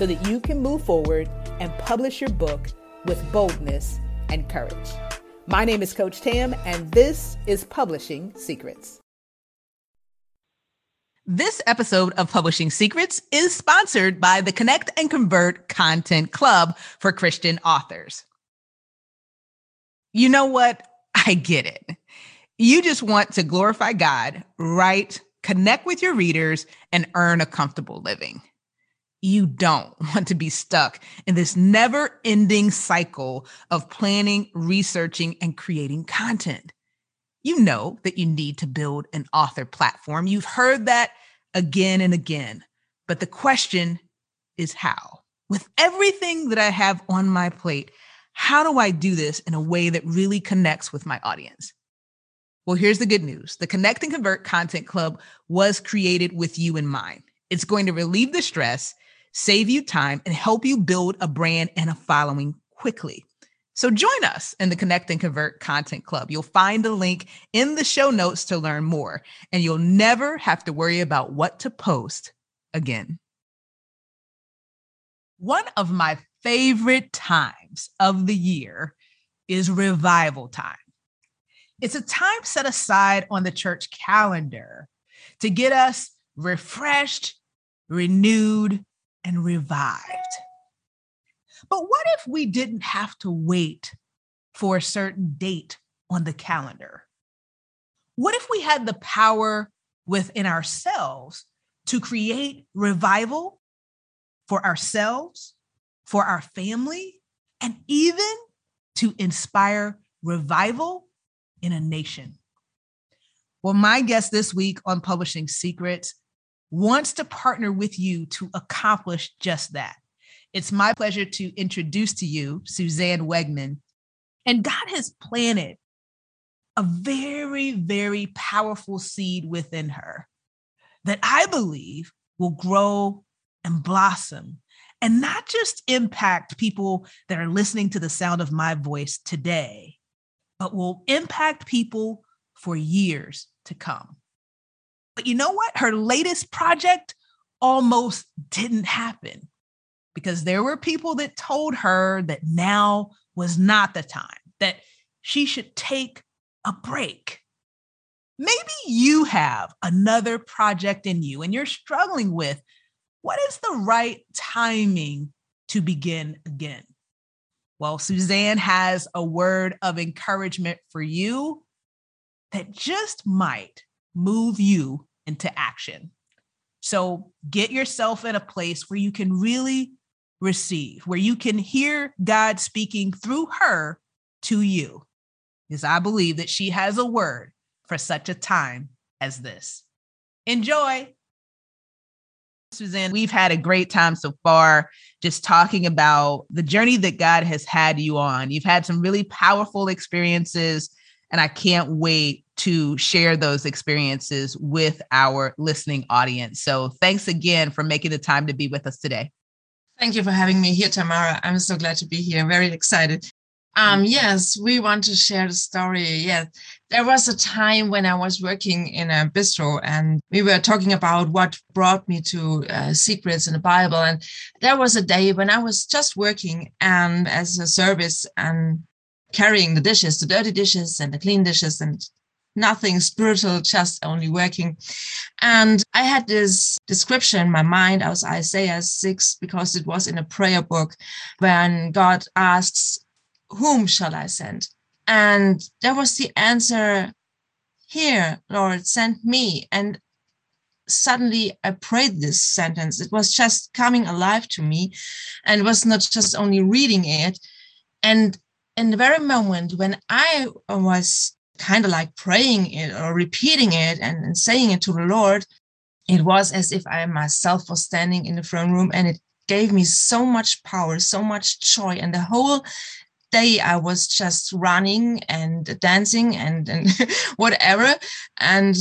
so that you can move forward and publish your book with boldness and courage. My name is Coach Tam, and this is Publishing Secrets. This episode of Publishing Secrets is sponsored by the Connect and Convert Content Club for Christian authors. You know what? I get it. You just want to glorify God, write, connect with your readers, and earn a comfortable living. You don't want to be stuck in this never ending cycle of planning, researching, and creating content. You know that you need to build an author platform. You've heard that again and again. But the question is how? With everything that I have on my plate, how do I do this in a way that really connects with my audience? Well, here's the good news the Connect and Convert Content Club was created with you in mind. It's going to relieve the stress, save you time, and help you build a brand and a following quickly. So join us in the Connect and Convert Content Club. You'll find a link in the show notes to learn more, and you'll never have to worry about what to post again. One of my favorite times of the year is revival time. It's a time set aside on the church calendar to get us refreshed, renewed, and revived. But what if we didn't have to wait for a certain date on the calendar? What if we had the power within ourselves to create revival for ourselves for our family, and even to inspire revival in a nation. Well, my guest this week on Publishing Secrets wants to partner with you to accomplish just that. It's my pleasure to introduce to you Suzanne Wegmann. And God has planted a very, very powerful seed within her that I believe will grow and blossom and not just impact people that are listening to the sound of my voice today, but will impact people for years to come. But you know what? Her latest project almost didn't happen because there were people that told her that now was not the time, that she should take a break. Maybe you have another project in you and you're struggling with what is the right timing to begin again? Well, Suzanne has a word of encouragement for you that just might move you into action. So get yourself in a place where you can really receive, where you can hear God speaking through her to you. Because I believe that she has a word for such a time as this. Enjoy. Suzanne, we've had a great time so far just talking about the journey that God has had you on. You've had some really powerful experiences, and I can't wait to share those experiences with our listening audience. So, thanks again for making the time to be with us today. Thank you for having me here, Tamara. I'm so glad to be here. Very excited. Um, yes, we want to share the story. Yes, there was a time when I was working in a bistro and we were talking about what brought me to uh, secrets in the Bible. And there was a day when I was just working and as a service and carrying the dishes, the dirty dishes and the clean dishes and nothing spiritual, just only working. And I had this description in my mind. I was Isaiah 6 because it was in a prayer book when God asks, whom shall I send? And there was the answer here, Lord, send me. And suddenly I prayed this sentence. It was just coming alive to me and was not just only reading it. And in the very moment when I was kind of like praying it or repeating it and, and saying it to the Lord, it was as if I myself was standing in the throne room and it gave me so much power, so much joy. And the whole day I was just running and dancing and, and whatever. And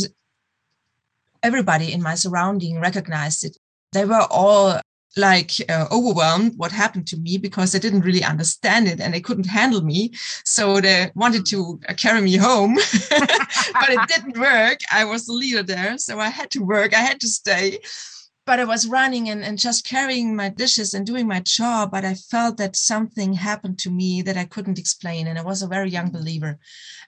everybody in my surrounding recognized it. They were all like uh, overwhelmed what happened to me because they didn't really understand it and they couldn't handle me. So they wanted to uh, carry me home but it didn't work. I was the leader there so i had to work. I had to stay. But i was running and, and just carrying my dishes and doing my job but i felt that something happened to me that i couldn't explain and i was a very young believer.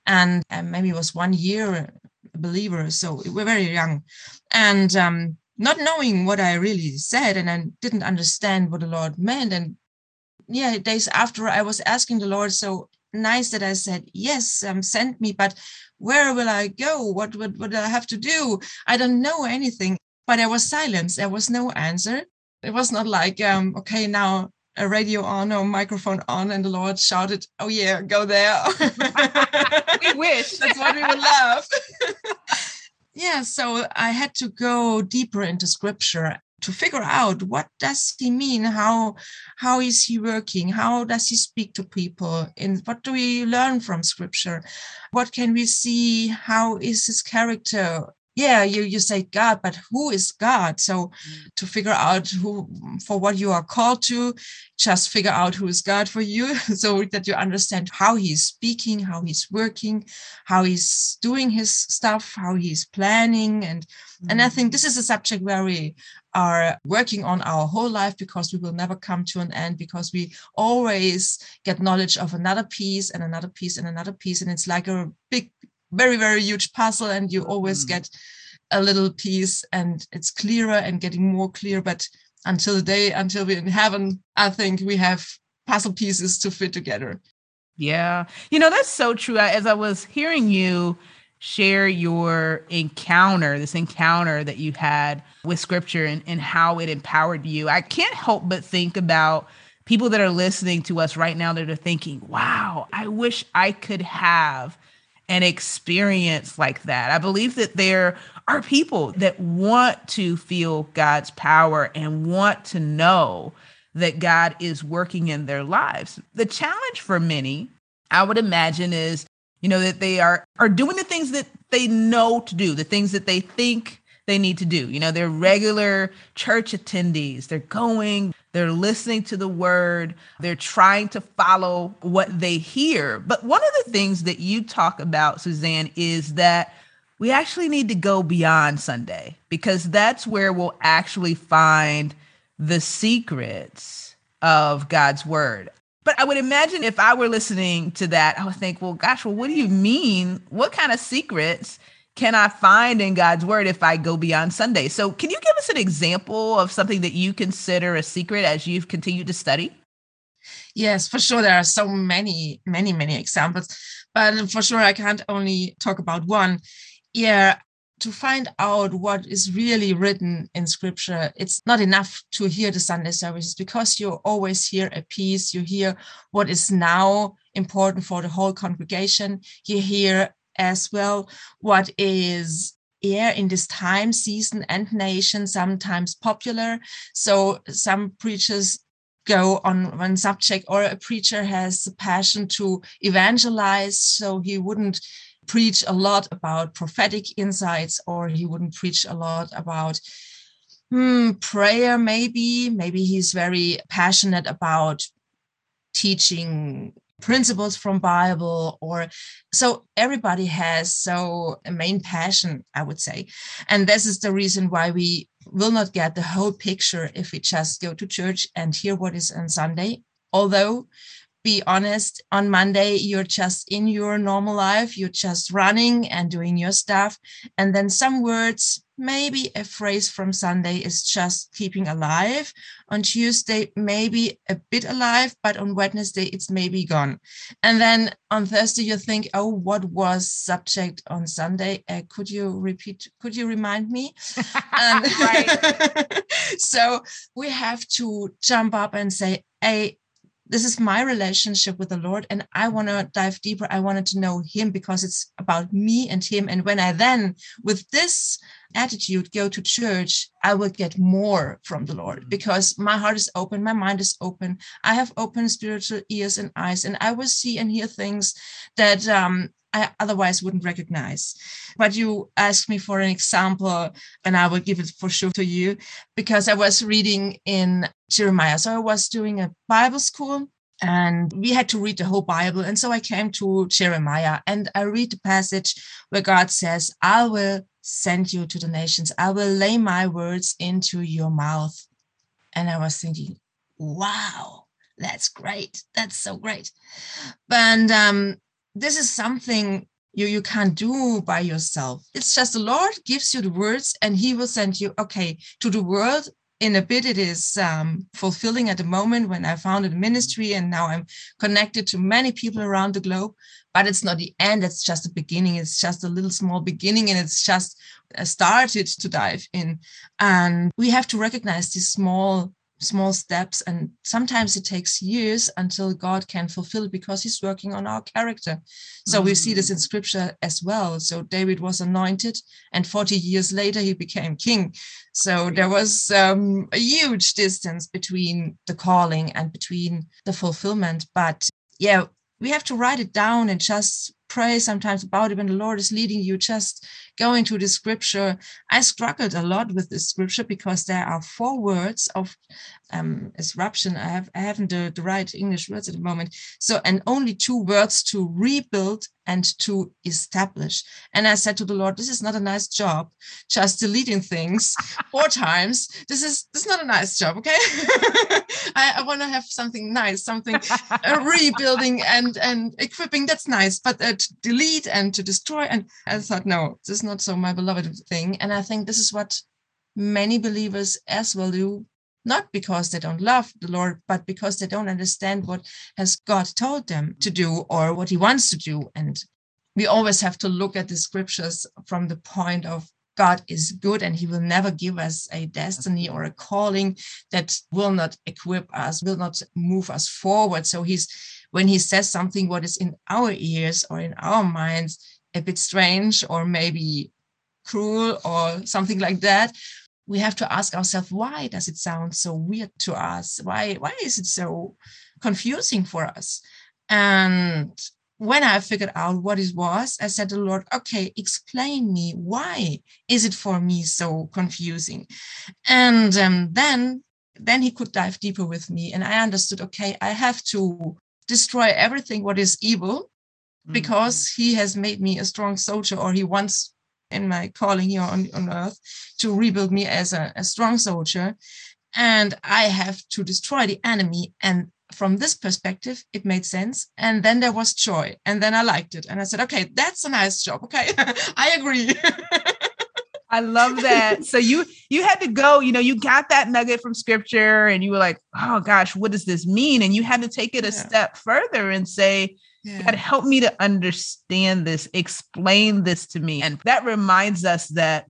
And um, maybe it was one year believer so we're very young. And um, not knowing what I really said, and I didn't understand what the Lord meant. And yeah, days after I was asking the Lord, so nice that I said, Yes, um, send me, but where will I go? What would what, I have to do? I don't know anything. But there was silence. There was no answer. It was not like, um, okay, now a radio on or microphone on, and the Lord shouted, Oh yeah, go there. we wish. That's what we would love yeah so i had to go deeper into scripture to figure out what does he mean? How how is he working? How does he speak to people? And what do we learn from scripture? What can we see? How is his character yeah you you say god but who is god so mm. to figure out who for what you are called to just figure out who is god for you so that you understand how he's speaking how he's working how he's doing his stuff how he's planning and mm. and i think mm. this is a subject where we are working on our whole life because we will never come to an end because we always get knowledge of another piece and another piece and another piece and it's like a big very very huge puzzle and you always mm. get a little piece and it's clearer and getting more clear. But until the day until we're in heaven i think we have puzzle pieces to fit together. Yeah. You know that's so true. As i was hearing you share your encounter this encounter that you had with scripture and, and how it empowered you i can't help but think about people that are listening to us right now that are thinking wow i wish i could have an experience like that. I believe that there are people that want to feel God's power and want to know that God is working in their lives. The challenge for many, I would imagine, is you know that they are are doing the things that they know to do, the things that they think they need to do. You know, they're regular church attendees. They're going, they're listening to the word, they're trying to follow what they hear. But one of the things that you talk about, Suzanne, is that we actually need to go beyond Sunday because that's where we'll actually find the secrets of God's word. But I would imagine if I were listening to that, I would think, well, gosh, well, what do you mean? What kind of secrets can I find in God's word if I go beyond Sunday? So, can you give us an example of something that you consider a secret as you've continued to study? Yes, for sure. There are so many, many, many examples, but for sure, I can't only talk about one. Yeah, to find out what is really written in scripture, it's not enough to hear the Sunday services because you always hear a piece, you hear what is now important for the whole congregation, you hear as well what is air in this time, season, and nation, sometimes popular. So some preachers go on one subject, or a preacher has the passion to evangelize, so he wouldn't preach a lot about prophetic insights, or he wouldn't preach a lot about hmm, prayer, maybe. Maybe he's very passionate about teaching principles from bible or so everybody has so a main passion i would say. And this is the reason why we will not get the whole picture if we just go to church and hear what is on sunday. Although be honest on monday you're just in your normal life you're just running and doing your stuff. And then some words maybe a phrase from sunday is just keeping alive. On tuesday maybe a bit alive but on wednesday it's maybe gone. And then on thursday you think oh what was subject on sunday? Uh, could you repeat could you remind me? So we have to jump up and say hey this is my relationship with the Lord, and I want to dive deeper. I wanted to know Him because it's about me and Him. And when I then, with this attitude, go to church, I will get more from the Lord mm-hmm. because my heart is open, my mind is open. I have open spiritual ears and eyes, and I will see and hear things that um, I otherwise wouldn't recognize. But you asked me for an example, and I will give it for sure to you because I was reading in Jeremiah. So I was doing a Bible school and we had to read the whole Bible. And so I came to Jeremiah and I read the passage where God says, I will send you to the nations, I will lay my words into your mouth. And I was thinking, wow, that's great. That's so great. But um, this is something you, you can't do by yourself. It's just the Lord gives you the words and he will send you, okay, to the world. In a bit, it is um, fulfilling at the moment when I founded a ministry and now I'm connected to many people around the globe. But it's not the end. It's just the beginning. It's just a little small beginning and it's just uh, started to dive in. And we have to recognize these small small steps and sometimes it takes years until god can fulfill it because he's working on our character so mm-hmm. we see this in mm. scripture as well so david was anointed and 40 years later he became king so there was um, a huge distance between the calling and between the fulfillment but yeah we have to write it down and just pray sometimes about it when the lord is leading you just going to the scripture, I struggled a lot with this scripture because there are four words of um, disruption. I have I haven't the, the right English words at the moment. So and only two words to rebuild and to establish. And I said to the Lord, this is not a nice job, just deleting things four times. This is this is not a nice job, okay? I, I want to have something nice, something uh, rebuilding and and equipping. That's nice, but uh, to delete and to destroy. And I thought, no, this is not so my beloved thing. And I think this is what many believers as well do not because they don't love the Lord, but because they don't understand what has God told them to do or what he wants to do. And we always have to look at the scriptures from the point of God is good and he will never give us a destiny or a calling that will not equip us, will not move us forward. So he's when he says something what is in our ears or in our minds a bit strange or maybe cruel or something like that, we have to ask ourselves why does it sound so weird to us? Why why is it so confusing for us? And when i figured out what it was i said to the lord okay explain me why is it for me so confusing? And um, then then he could dive deeper with me and i understood okay i have to destroy everything what is evil mm-hmm. because he has made me a strong soldier or he wants in my calling here on, on earth to rebuild me as a, a strong soldier. And I have to destroy the enemy. And from this perspective, it made sense. And then there was joy. And then I liked it. And I said, okay, that's a nice job. Okay, I agree. I love that. So you you had to go, you know, you got that nugget from scripture and you were like, oh gosh, what does this mean? And you had to take it a yeah. step further and say, yeah. God, help me to understand this, explain this to me. And that reminds us that,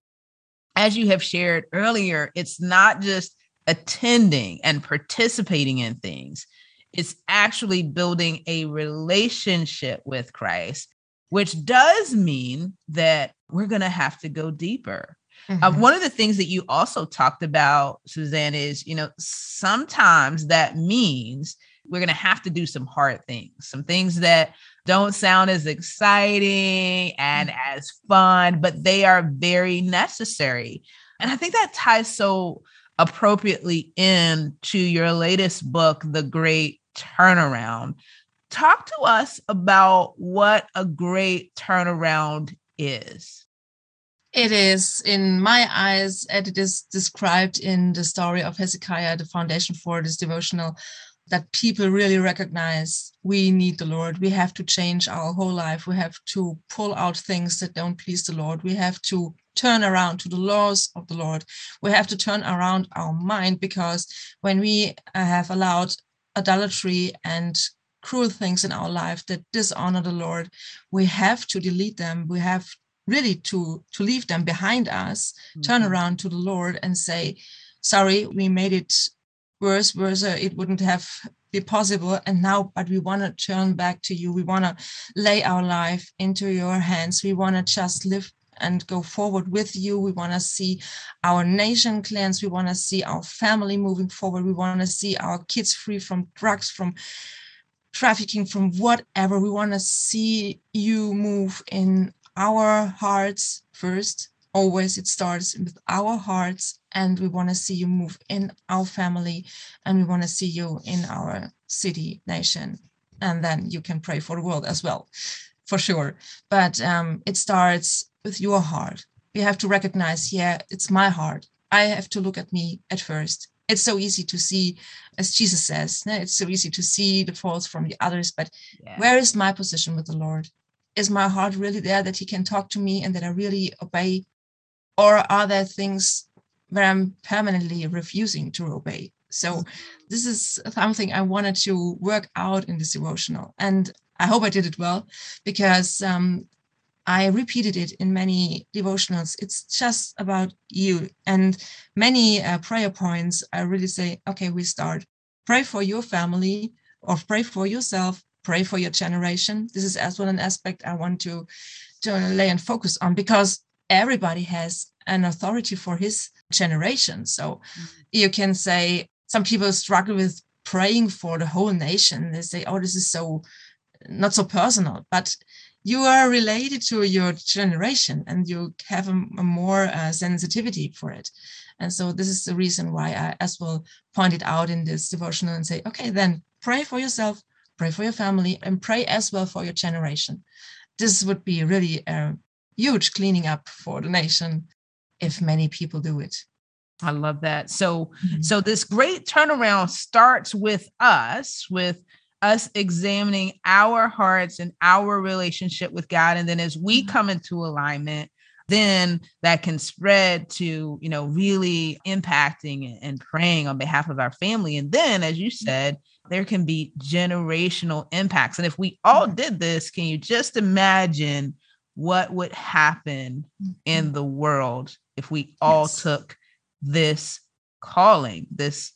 as you have shared earlier, it's not just attending and participating in things, it's actually building a relationship with Christ, which does mean that we're going to have to go deeper. Uh, mm-hmm. Uh, one of the things that you also talked about, Suzanne, is you know, sometimes that means we're going to have to do some hard things, some things that don't sound as exciting and mm. as fun, but they are very necessary. And I think that ties so appropriately into your latest book, The Great Turnaround. Talk to us about what a great turnaround is. It is, in my eyes, and it is described in the story of Hezekiah, the foundation for this devotional that people really recognize we need the Lord. We have to change our whole life. We have to pull out things that don't please the Lord. We have to turn around to the laws of the Lord. We have to turn around our mind because when we have allowed adultery and cruel things in our life that dishonor the Lord, we have to delete them. We have really to to leave them behind us, mm-hmm. turn around to the Lord and say, sorry, we made it worse, worse, uh, it wouldn't have be possible. And now, but we want to turn back to you. We want to lay our life into your hands. We want to just live and go forward with you. We want to see our nation cleansed. We want to see our family moving forward. We want to see our kids free from drugs, from trafficking, from whatever. We want to see you move in our hearts first. Always it starts with our hearts, and we want to see you move in our family, and we want to see you in our city, nation. And then you can pray for the world as well, for sure. But um, it starts with your heart. You have to recognize, yeah, it's my heart. I have to look at me at first. It's so easy to see, as Jesus says, it's so easy to see the faults from the others. But yeah. where is my position with the Lord? Is my heart really there that He can talk to me and that I really obey? Or are there things where I'm permanently refusing to obey? So this is something I wanted to work out in this devotional. And I hope I did it well because um, I repeated it in many devotionals. It's just about you. And many uh, prayer points, I really say, okay, we start. Pray for your family or pray for yourself, pray for your generation. This is as well an aspect I want to, to lay and focus on because everybody has an authority for his generation. So mm-hmm. you can say some people struggle with praying for the whole nation. They say, oh, this is so not so personal, but you are related to your generation and you have a, a more uh, sensitivity for it. And so this is the reason why I as well pointed out in this devotional and say, okay, then pray for yourself, pray for your family, and pray as well for your generation. This would be really a huge cleaning up for the nation if many people do it. I love that. So, mm-hmm. so this great turnaround starts with us, with us examining our hearts and our relationship with God. And then as we mm-hmm. come into alignment, then that can spread to, you know, really impacting and praying on behalf of our family. And then, as you mm-hmm. said, there can be generational impacts. And if we all mm-hmm. did this, can you just imagine what would happen in the world if we all yes. took this calling, this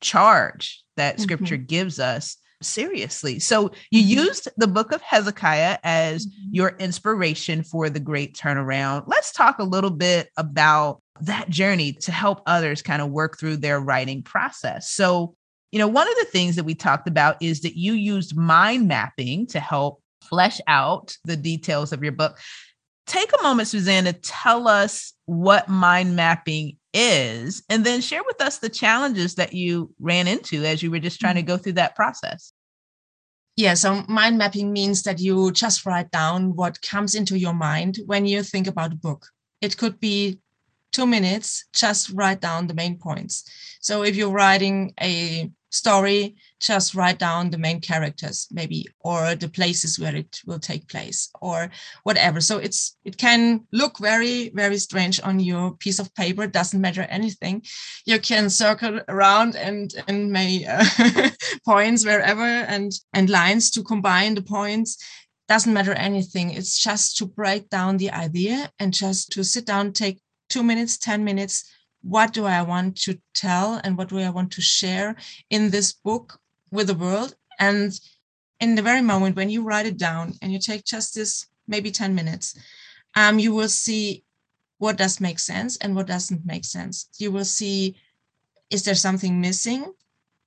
charge that scripture mm-hmm. gives us seriously. So you mm-hmm. used the book of Hezekiah as mm-hmm. your inspiration for the great turnaround. Let's talk a little bit about that journey to help others kind of work through their writing process. So, you know, one of the things that we talked about is that you used mind mapping to help flesh out the details of your book. Take a moment, Suzanne, to tell us what mind mapping is, and then share with us the challenges that you ran into as you were just trying to mm-hmm. go through that process. Yeah, so mind mapping means that you just write down what comes into your mind when you think about a book. It could be two minutes, just write down the main points. So if you're writing a story, just write down the main characters, maybe, or the places where it will take place, or whatever. So it's it can look very, very strange on your piece of paper. It doesn't matter anything. You can circle around and and make uh, points wherever and and lines to combine the points doesn't matter anything. It's just to break down the idea and just to sit down, take two minutes, 10 minutes. What do I want to tell and what do I want to share in this book with the world? And in the very moment when you write it down and you take just this maybe 10 minutes, um, you will see what does make sense and what doesn't make sense. You will see is there something missing?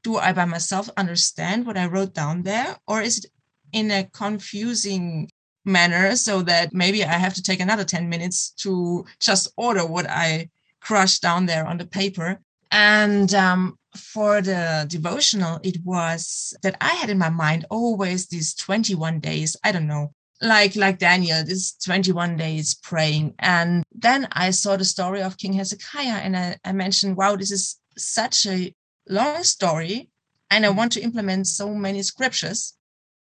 Do I by myself understand what I wrote down there? Or is it in a confusing manner so that maybe I have to take another 10 minutes to just order what I crushed down there on the paper. And um, for the devotional, it was that I had in my mind always these 21 days. I don't know, like like Daniel, this 21 days praying. And then I saw the story of King Hezekiah, and I, I mentioned, wow, this is such a long story, and I want to implement so many scriptures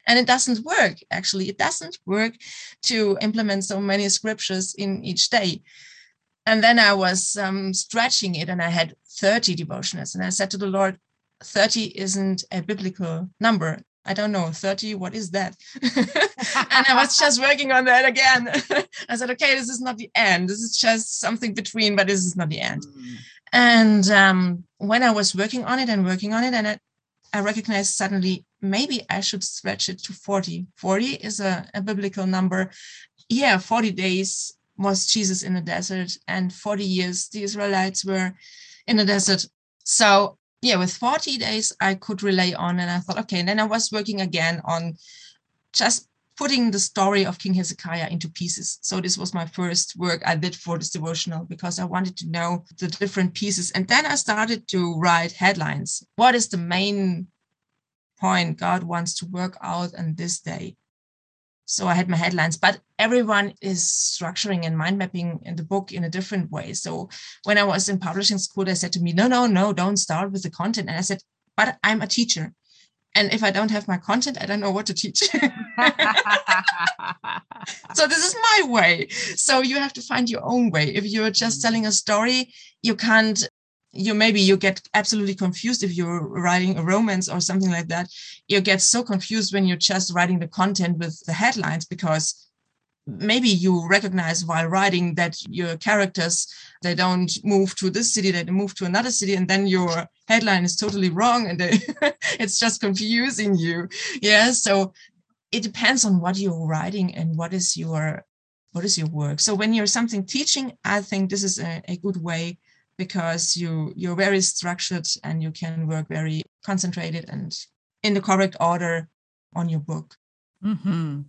and it doesn't work actually it doesn't work to implement so many scriptures in each day and then i was um, stretching it and i had 30 devotionals and i said to the lord 30 isn't a biblical number i don't know 30 what is that and i was just working on that again i said okay this is not the end this is just something between but this is not the end mm. and um, when i was working on it and working on it and I, I recognized suddenly maybe I should stretch it to 40. 40 is a, a biblical number. Yeah, 40 days was Jesus in the desert, and 40 years the Israelites were in the desert. So yeah, with 40 days I could relay on, and I thought, okay. And then I was working again on just putting the story of King Hezekiah into pieces. So this was my first work I did for this devotional because I wanted to know the different pieces. And then I started to write headlines. What is the main point God wants to work out on this day? So I had my headlines, but everyone is structuring and mind mapping in the book in a different way. So when I was in publishing school, they said to me, no, no, no, don't start with the content. And I said, but I'm a teacher. And if I don't have my content, I don't know what to teach. so this is my way. So you have to find your own way. If you're just telling a story, you can't you maybe you get absolutely confused if you're writing a romance or something like that. You get so confused when you're just writing the content with the headlines because maybe you recognize while writing that your characters they don't move to this city they move to another city and then your headline is totally wrong and they, it's just confusing you. Yeah so it depends on what you're writing and what is your what is your work. So when you're something teaching i think this is a, a good way because you you're very structured and you can work very concentrated and in the correct order on your book Mm-hmm.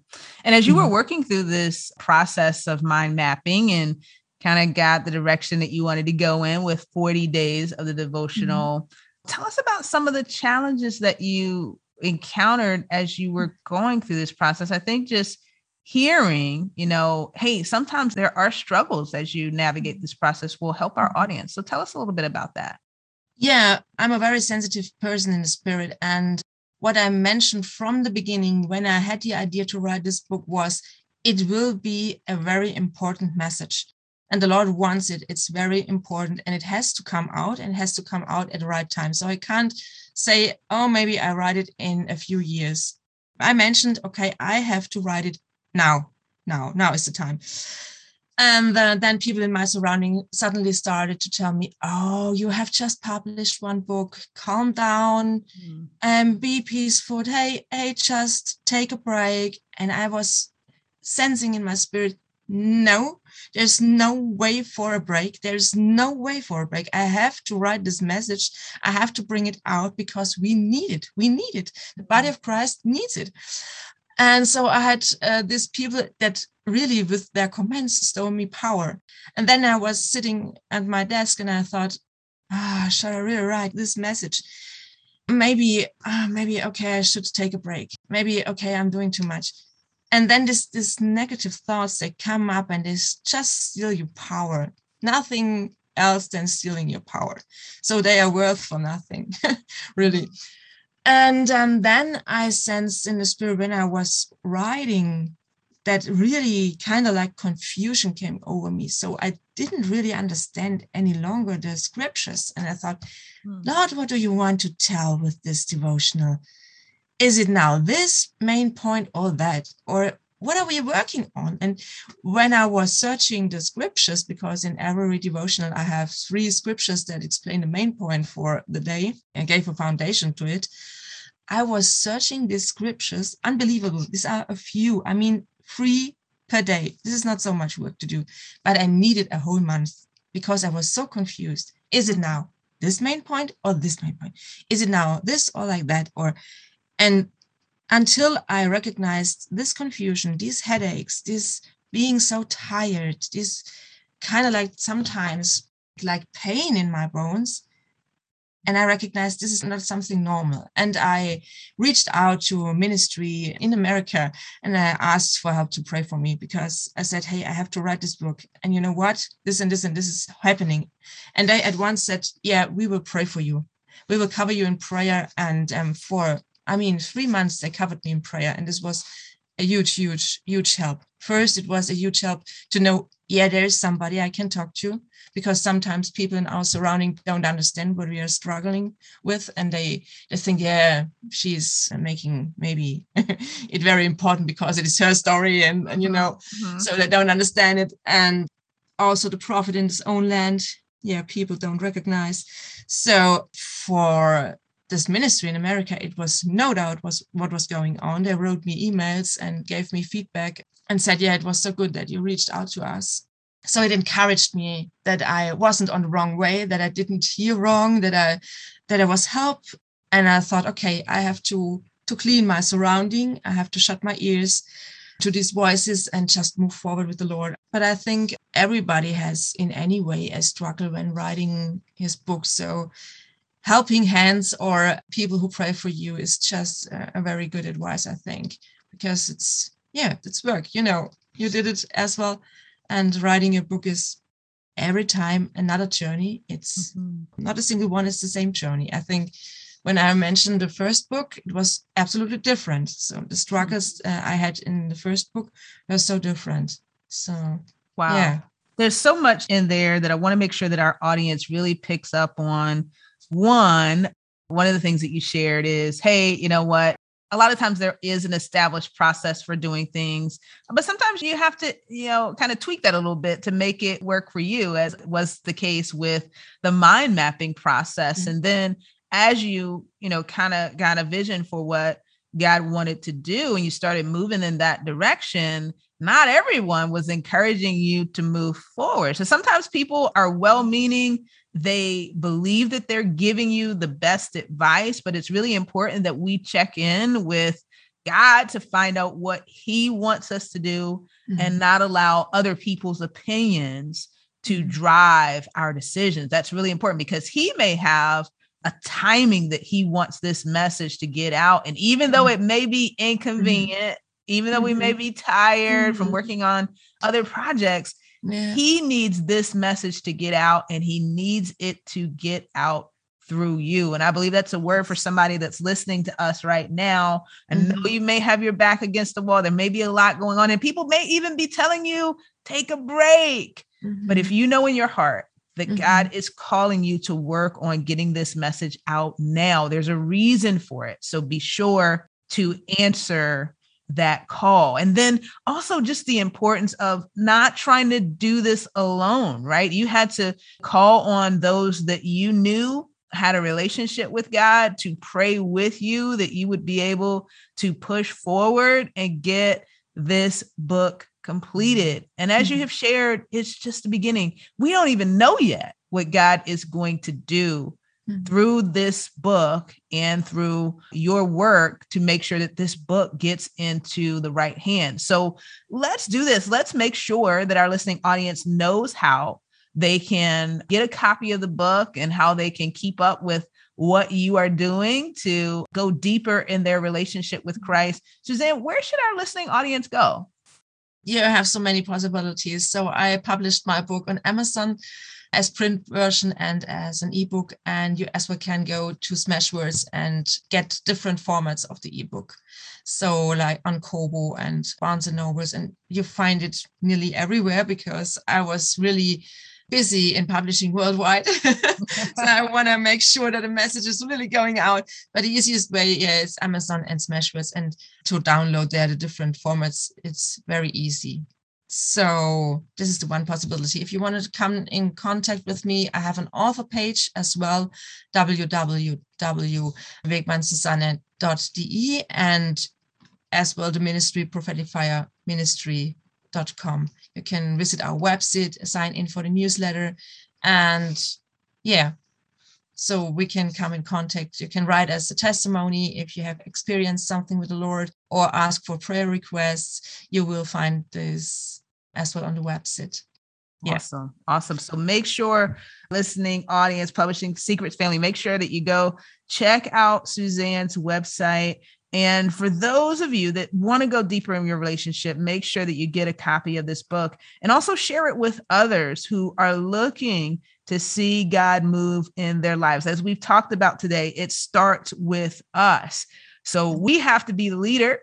And as you mm-hmm. were working through this process of mind mapping and kind of got the direction that you wanted to go in with 40 days of the mm-hmm. devotional, mm-hmm. tell us about some of the challenges that you encountered as you were going through this process. I think just hearing, you know, hey, sometimes there are struggles as you navigate this process will help our audience. So tell us a little bit about that. Yeah, I'm a very sensitive person in the spirit. And what I mentioned from the beginning when I had the idea to write this book was it will be a very important message. And the Lord wants it. It's very important and it has to come out and has to come out at the right time. So I can't say, oh, maybe I write it in a few years. I mentioned, okay, I have to write it now. Now, now is the time. And uh, then people in my surrounding suddenly started to tell me, "Oh, you have just published one book. Calm down, mm. and be peaceful. Hey, hey, just take a break." And I was sensing in my spirit, no, there's no way for a break. There's no way for a break. I have to write this message. I have to bring it out because we need it. We need it. The body of Christ needs it. And so I had uh, these people that really, with their comments, stole me power. And then I was sitting at my desk and I thought, ah, should I really write this message? Maybe, uh, maybe, okay, I should take a break. Maybe, okay, I'm doing too much. And then this, this negative thoughts, that come up and they just steal your power. Nothing else than stealing your power. So they are worth for nothing, really. And um, then I sensed in the spirit when I was writing that really kind of like confusion came over me. So I didn't really understand any longer the scriptures. And I thought, hmm. Lord, what do you want to tell with this devotional? Is it now this main point or that? Or what are we working on? And when I was searching the scriptures, because in every devotional I have three scriptures that explain the main point for the day and gave a foundation to it, I was searching these scriptures. Unbelievable. These are a few. I mean, three per day. This is not so much work to do, but I needed a whole month because I was so confused. Is it now this main point or this main point? Is it now this or like that? Or, and until I recognized this confusion, these headaches, this being so tired, this kind of like sometimes like pain in my bones, and I recognized this is not something normal. And I reached out to a ministry in America and I asked for help to pray for me because I said, Hey, I have to write this book. And you know what? This and this and this is happening. And they at once said, Yeah, we will pray for you. We will cover you in prayer. And um, for, I mean, three months they covered me in prayer. And this was a huge, huge, huge help. First, it was a huge help to know, yeah, there is somebody I can talk to because sometimes people in our surrounding don't understand what we are struggling with and they they think yeah she's making maybe it very important because it is her story and, and you know mm-hmm. so they don't understand it and also the prophet in his own land yeah people don't recognize so for this ministry in America, it was no doubt was what was going on. They wrote me emails and gave me feedback and said, "Yeah, it was so good that you reached out to us." So it encouraged me that I wasn't on the wrong way, that I didn't hear wrong, that I that I was help. And I thought, okay, I have to to clean my surrounding. I have to shut my ears to these voices and just move forward with the Lord. But I think everybody has in any way a struggle when writing his book. So helping hands or people who pray for you is just a, very good advice, I think, because it's, yeah, it's work. You know, you did it as well. And writing a book is every time another journey. It's mm-hmm. not a single one is the same journey. I think when I mentioned the first book, it was absolutely different. So the struggles uh, I had in the first book were so different. So, wow. Yeah. There's so much in there that I want to make sure that our audience really picks up on. One, one of the things that you shared is, hey, you know what? a lot of times there is an established process for doing things but sometimes you have to you know kind of tweak that a little bit to make it work for you as was the case with the mind mapping process mm-hmm. and then as you, you know, kind of got a vision for what God wanted to do and you started moving in that direction, not everyone was encouraging you to move forward. So sometimes people are well meaning, they believe that they're giving you the best advice, but it's really important that we check in with God to find out what He wants us to do mm-hmm. and not allow other people's opinions to mm-hmm. drive our decisions. That's really important because He may have a timing that he wants this message to get out. And even though mm-hmm. it may be mm-hmm. inconvenient, mm-hmm. even though we may be tired mm-hmm. from working on other projects, yeah. he needs this message to get out and he needs it to get out through you. And I believe that's a word for somebody that's listening to us right now. I know mm-hmm. you may have your back against the wall. There may be a lot going on, and people may even be telling you, take a break. But if you know in your heart that mm-hmm. God is calling you to work on getting this message out now. There's a reason for it. So be sure to answer that call. And then also just the importance of not trying to do this alone, right? You had to call on those that you knew had a relationship with God to pray with you that you would be able to push forward and get this book completed. And as you mm-hmm. have shared, it's just the beginning. We don't even know yet what God is going to do mm-hmm. through this book and through your work to make sure that this book gets into the right hands. So let's do this. Let's make sure that our listening audience knows how they can get a copy of the book and how they can keep up with what you are doing to go deeper in their relationship with. Christ. Suzanne, where should our listening audience go? You have so many possibilities. So I published my book on Amazon as print version and as an ebook, and you as well can go to Smashwords and get different formats of the ebook. So like on Kobo and Barnes and Nobles, and you find it nearly everywhere because I was really busy in publishing worldwide. so I want to make sure that the message is really going out. But the easiest way yeah, is Amazon and Smashwords. And to download there the different formats, it's very easy. So this is the one possibility. If you wanted to come in contact with me, I have an author page as well, www.wegmannsusanne.de and as well the ministry prophetic fire ministry com. You can visit our website, sign in for the newsletter, and yeah, so we can come in contact. You can write us a testimony if you have experienced something with the Lord or ask for prayer requests. You will find this as well on the website. Yeah. Awesome. Awesome. So make sure, listening audience, publishing secrets family, make sure that you go check out Suzanne's website. And for those of you that want to go deeper in your relationship, make sure that you get a copy of this book and also share it with others who are looking to see God move in their lives. As we've talked about today, it starts with us. So we have to be the leader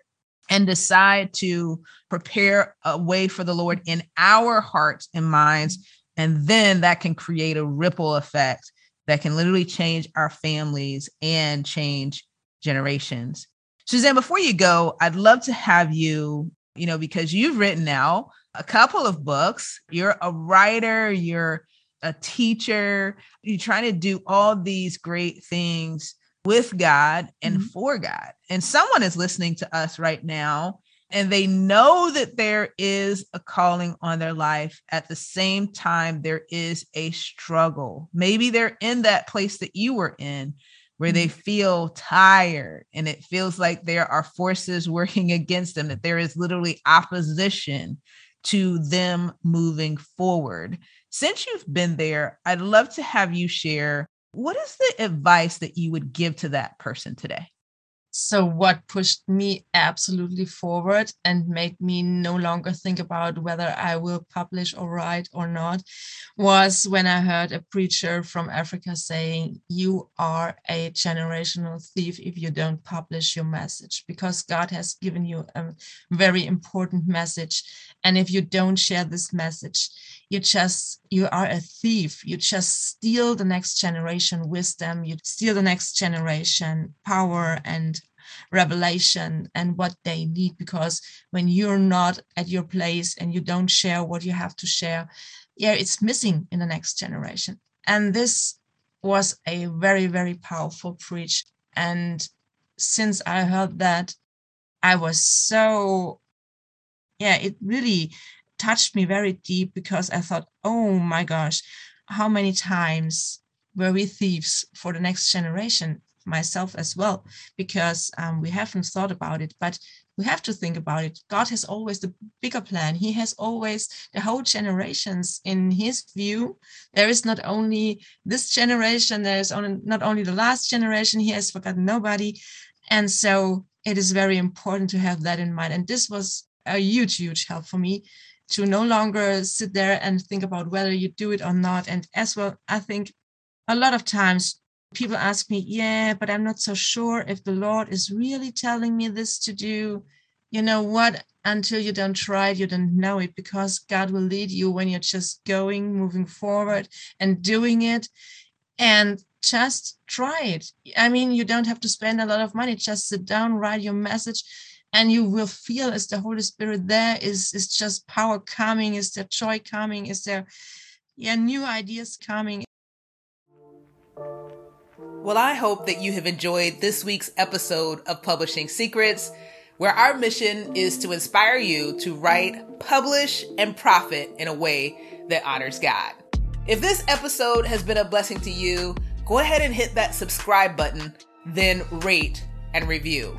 and decide to prepare a way for the Lord in our hearts and minds. And then that can create a ripple effect that can literally change our families and change generations. Suzanne, before you go, I'd love to have you, you know, because you've written now a couple of books. You're a writer, you're a teacher, you're trying to do all these great things with God and mm-hmm. for God. And someone is listening to us right now and they know that there is a calling on their life. At the same time, there is a struggle. Maybe they're in that place that you were in where they mm-hmm. feel tired and it feels like there are forces working against them, that there is literally opposition to them moving forward. Since you've been there, I'd love to have you share what is the advice that you would give to that person today? So, what pushed me absolutely forward and made me no longer think about whether I will publish or write or not was when I heard a preacher from Africa saying, You are a generational thief if you don't publish your message, because God has given you a very important message. And if you don't share this message, you just you are a thief. You just steal the next generation wisdom. You steal the next generation power and revelation and what they need because when you're not at your place and you don't share what you have to share yeah it's missing in the next generation. And this was a very very powerful preach. And since i heard that i was so yeah it really touched me very deep because I thought, oh my gosh, how many times were we thieves for the next generation? Myself as well, because um, we haven't thought about it, but we have to think about it. God has always the bigger plan. He has always the whole generations in His view. There is not only this generation, there is only, not only the last generation. He has forgotten nobody. And so it is very important to have that in mind. And this was a huge, huge help for me to no longer sit there and think about whether you do it or not. And as well, I think a lot of times people ask me, yeah, but I'm not so sure if the Lord is really telling me this to do. You know what? Until you don't try it, you don't know it because God will lead you when you're just going, moving forward and doing it. And just try it. I mean, you don't have to spend a lot of money. Just sit down, write your message, and you will feel as the holy spirit there is is just power coming is there joy coming is there yeah new ideas coming. Well i hope that you have enjoyed this week's episode of publishing secrets where our mission is to inspire you to write publish and profit in a way that honors god. If this episode has been a blessing to you go ahead and hit that subscribe button then rate and review